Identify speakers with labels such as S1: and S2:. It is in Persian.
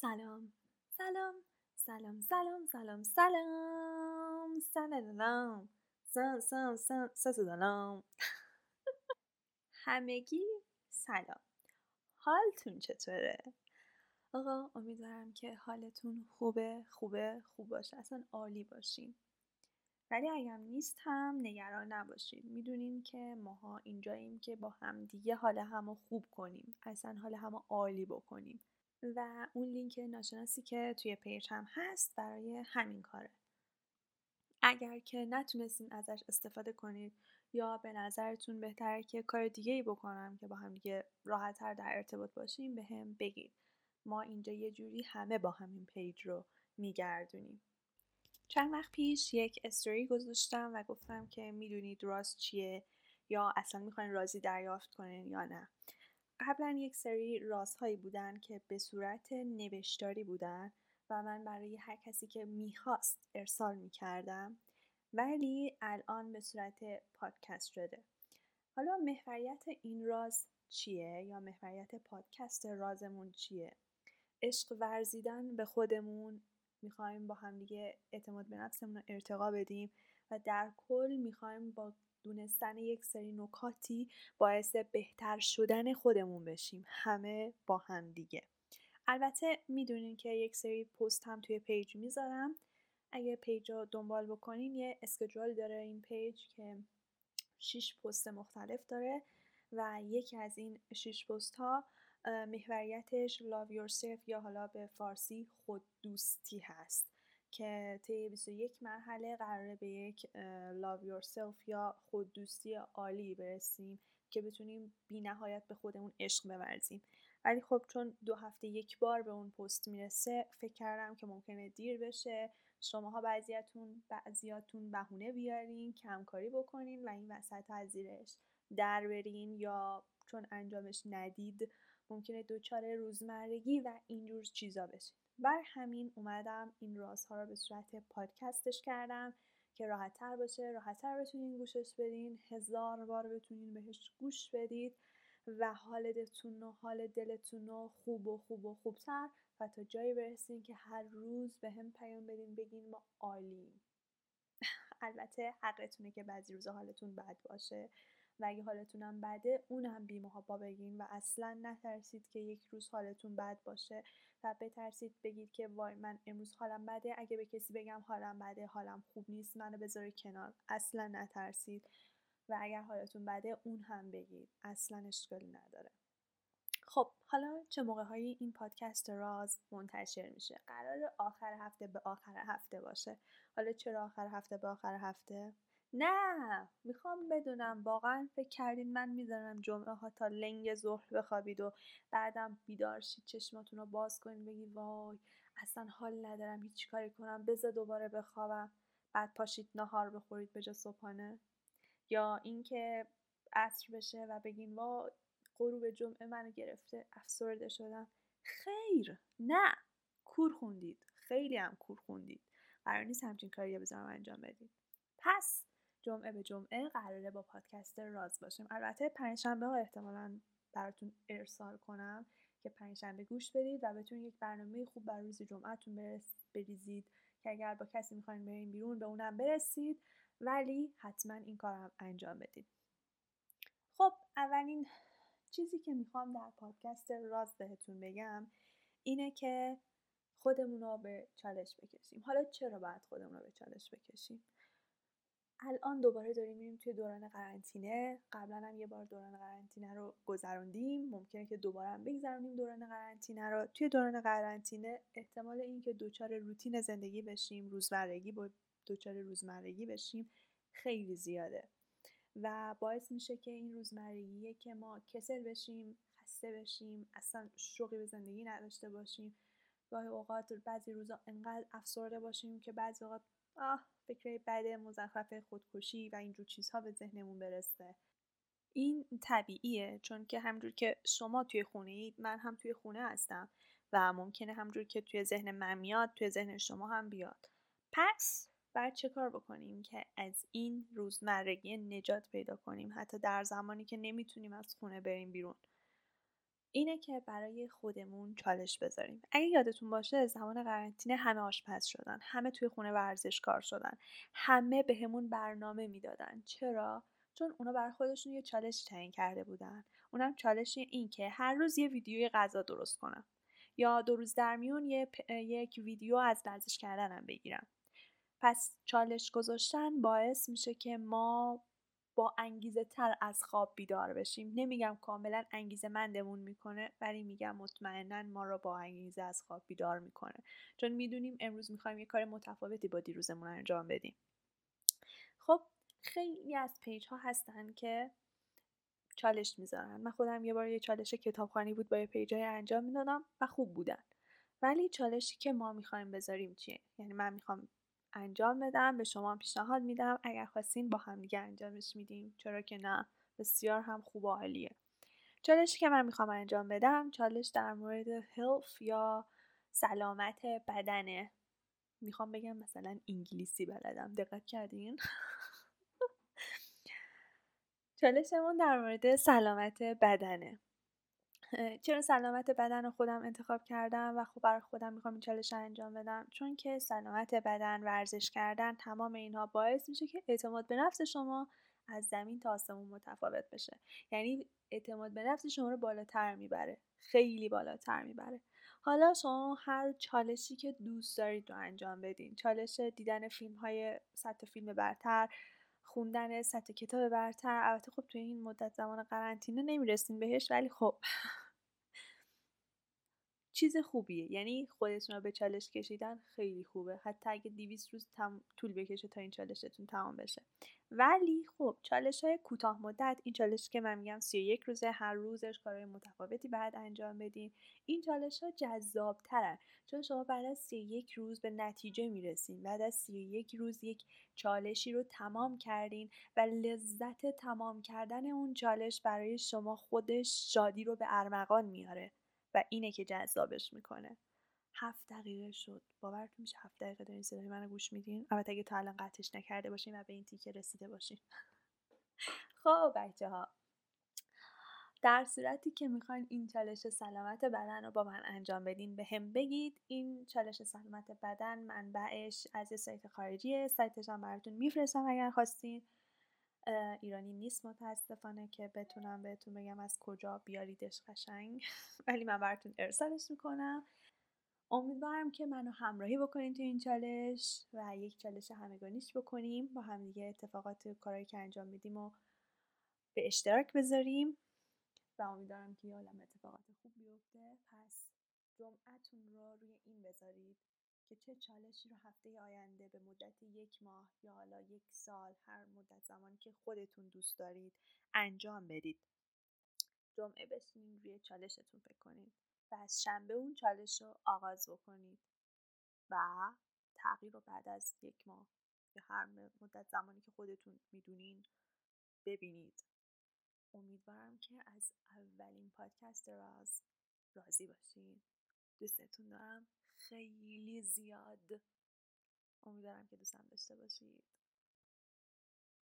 S1: سلام. سلام. سلام سلام سلام سلام. سلام. سلام سلام سلام همگی سلام. حالتون چطوره؟ آقا امیدوارم که حالتون خوبه خوبه خوب باشه. اصلا عالی باشین. ولی اگر نیست هم نگران نباشید می‌دونیم که ماها اینجاییم که با هم دیگه حال همو خوب کنیم. اصلا حال همو عالی بکنیم. و اون لینک ناشناسی که توی page هم هست برای همین کاره. اگر که نتونستین ازش استفاده کنید یا به نظرتون بهتره که کار دیگه ای بکنم که با هم دیگه راحتتر در ارتباط باشیم بهم بگید. ما اینجا یه جوری همه با همین page رو میگردونیم. چند وقت پیش یک استوری گذاشتم و گفتم که می‌دونید راز چیه یا اصلا می‌خواین رازی دریافت کنین یا نه. قبلا یک سری رازهایی بودن که به صورت نوشتاری بودن و من برای هر کسی که می‌خواست ارسال می‌کردم ولی الان به صورت پادکست شده. حالا محوریت این راز چیه یا محوریت پادکست رازمون چیه؟ عشق ورزیدن به خودمون می‌خوایم با همدیگه اعتماد به نفسمون رو ارتقا بدیم. و در کل می‌خوایم با دونستن یک سری نکاتی باعث بهتر شدن خودمون بشیم همه با هم دیگه. البته می‌دونین که یک سری پست هم توی پیج می‌ذارم. اگه پیج رو دنبال بکنین یه schedule داره این پیج که 6 پست مختلف داره و یکی از این 6 پست ها محوریتش love yourself یا حالا به فارسی خود دوستی هست. که طی 21 مرحله قراره به یک love yourself یا خود دوستی عالی برسیم که بتونیم بی نهایت به خودمون عشق بورزیم. ولی خب چون دو هفته یک بار به اون پست می‌رسه فکر کردم که ممکنه دیر بشه. شماها بعضیاتون بعضیاتون بهونه بیارین کمکاری بکنین و این وسط از زیرش در برین یا چون انجامش ندید ممکنه دچار روزمرگی و اینجور چیزا بشین. بر همین اومدم این رازها رو به صورت پادکستش کردم که راحتتر باشه راحتتر بتونین گوشش بدین. هزار بار بتونین بهش گوش بدید و حالتون و حال دلتون رو خوب و خوب و خوبتر و تا جایی برسین که هر روز به هم پیام بدین بگین ما عالیم. البته حقتونه که بعضی روزا حالتون بد باشه. و اگه حالتونم بده اونم بیمهابا بگین و اصلا نترسید که یک روز حالتون بد باشه و بترسید بگید که وای من امروز حالم بده. اگه به کسی بگم حالم بده حالم خوب نیست منو بذاری کنار. اصلا نترسید و اگر حالتون بده اون هم بگید. اصلا اشکالی نداره. خب حالا چه موقع هایی این پادکست راز منتشر میشه؟ قرار آخر هفته به آخر هفته باشه. حالا چرا آخر هفته به آخر هفته؟ نه می‌خوام بدونم. واقعا فکر کردین من می‌ذارم جمعه ها تا لنگ ظهر بخوابید و بعدم بیدار شید چشماتون رو باز کنید بگی وای اصلا حال ندارم هیچ کاری کنم بذار دوباره بخوابم. بعد پاشید نهار بخورید به جا صبحانه. یا اینکه عصر بشه و بگین وا غروب جمعه منو گرفته افسرده شدم. خیر. نه کور خوندید. خیلی هم کور خوندید. قرار نیست همچین کاری بذارم انجام بدید پس جمعه به جمعه قراره با پادکست راز باشیم البته پنجشنبه ها احتمالا براتون ارسال کنم که پنجشنبه گوش بدید و بتونید یک برنامه خوب بر روز جمعهتون بریزید که اگر با کسی می‌خواین برین بیرون به اونم برسید ولی حتما این کارم انجام بدید. خب اولین چیزی که می‌خوام در پادکست راز بهتون بگم اینه که خودمون رو به چالش بکشیم. حالا چرا باید خودمون رو به چالش بکشیم؟ الان دوباره داریم میریم توی دوران قرنطینه. قبلا هم یه بار دوران قرنطینه رو گذروندیم. ممکنه که دوباره هم بگذرونیم دوران قرنطینه رو. توی دوران قرنطینه احتمال اینکه دچار روتین زندگی بشیم روزمرگی با دچار روزمرگی بشیم خیلی زیاده. و باعث میشه که این روزمرگیه که ما کسل بشیم خسته بشیم اصلا شوقی به زندگی نداشته باشیم. گاهی اوقات بعضی روزا انقدر افسرده باشیم که بعضی اوقات آه فکر بد مزخرف خودکشی و اینجور چیزها به ذهنمون برسه. این طبیعیه چون که همجور که شما توی خونه اید من هم توی خونه هستم و ممکنه همجور که توی ذهن من میاد توی ذهن شما هم بیاد. پس باید چه کار بکنیم که از این روزمرگی نجات پیدا کنیم؟ حتی در زمانی که نمی‌تونیم از خونه بریم بیرون. اینه که برای خودمون چالش بذاریم. اگه یادتون باشه زمان قرنطینه همه آشپز شدن همه توی خونه ورزشکار شدن همه بهمون برنامه می‌دادن. چرا؟ چون اونا برای خودشون یه چالش تعیین کرده بودن. اونم چالش این که هر روز یه ویدیوی غذا درست کنم یا دو روز در میون یه یک ویدیو از ورزش کردنم بگیرم. پس چالش گذاشتن باعث میشه که ما با انگیزه تر از خواب بیدار بشیم. نمیگم کاملا انگیزه مندمون می‌کنه ولی میگم مطمئنا ما رو با انگیزه از خواب بیدار می‌کنه. چون می‌دونیم امروز می‌خوایم یه کار متفاوتی با دیروزمون انجام بدیم. خب خیلی از پیج ها هستن که چالش می‌ذارن. من خودم یه بار یه چالش کتابخوانی بود با یه پیج های انجام می‌دادم و خوب بودن. ولی چالشی که ما می‌خوایم بذاریم چیه؟ یعنی من می‌خوام انجام بدم به شما پیشنهاد میدم. اگر خواستین با هم دیگه انجامش میدیم چرا که نه. بسیار هم خوب و عالیه. چالشی که من می‌خوام انجام بدم چالش در مورد health یا سلامت بدنه. می‌خوام بگم مثلا انگلیسی بلدم. دقت کردین؟ چالشمون در مورد سلامت بدنه. چرا سلامت بدن خودم انتخاب کردم و خب برای خودم می‌خوام این چالش انجام بدم؟ چون که سلامت بدن ورزش کردن تمام اینها باعث میشه که اعتماد به نفس شما از زمین تا آسمون متفاوت بشه. یعنی اعتماد به نفس شما رو بالاتر می‌بره خیلی بالاتر می‌بره. حالا شما هر چالشی که دوست دارید رو انجام بدین. چالش دیدن فیلم های سطح فیلم برتر خوندن سطح کتاب برتر. البته خب توی این مدت زمان قرنطینه نمی‌رسیم بهش ولی خب. چیز خوبیه. یعنی خودتون رو به چالش کشیدن خیلی خوبه. حتی اگه 200 روز طول بکشه تا این چالشتون تمام بشه. ولی خب چالش های کوتاه مدت این چالش که من میگم 31 روزه هر روزش کارهای متفاوتی بعد انجام بدین. این چالش ها جذاب چون شما بعد از 31 روز به نتیجه می‌رسین. بعد از 31 روز یک چالشی رو تمام کردین و لذت تمام کردن اون چالش برای شما خودش شادی رو به ارمغان میاره و اینه که جذابش می‌کنه. هفت دقیقه شد. باورتون میشه هفت دقیقه دارین صدای منو گوش میدین؟ البته اگه تا الان قطعش نکرده باشین و به این تیکه رسیده باشین. خب بچه ها در صورتی که می‌خواین این چالش سلامت بدن رو با من انجام بدین به هم بگید. این چالش سلامت بدن منبعش از یه سایت خارجیه سایتش هم براتون میفرستم اگر خواستین. ایرانی نیست متاسفانه که بتونم بهتون بگم از کجا بیاریدش قشنگ. ولی من براتون ارسالش می‌کنم. امیدوارم که منو همراهی بکنین تو این چالش و یک چالش همگانیش بکنیم. با همدیگه اتفاقات کارهایی که انجام میدیم و به اشتراک بذاریم. و امیدوارم که یه اتفاقات خوب بیفته. پس جمعتون رو روی این بذارید که چه چالشی رو هفته آینده به مدت یک ماه یا حالا یک سال هر مدت زمانی که خودتون دوست دارید انجام بدید. جمعه بشینید روی چالشتون فکر کنید و از شنبه اون چالش رو آغاز بکنید و تغییر رو بعد از یک ماه یا هر مدت زمانی که خودتون می‌دونین ببینید. امیدوارم که از اولین پادکست راز راضی باشین. دوستتون دارم. خیلی زیاد. امیدوارم که دوستم داشته باشید.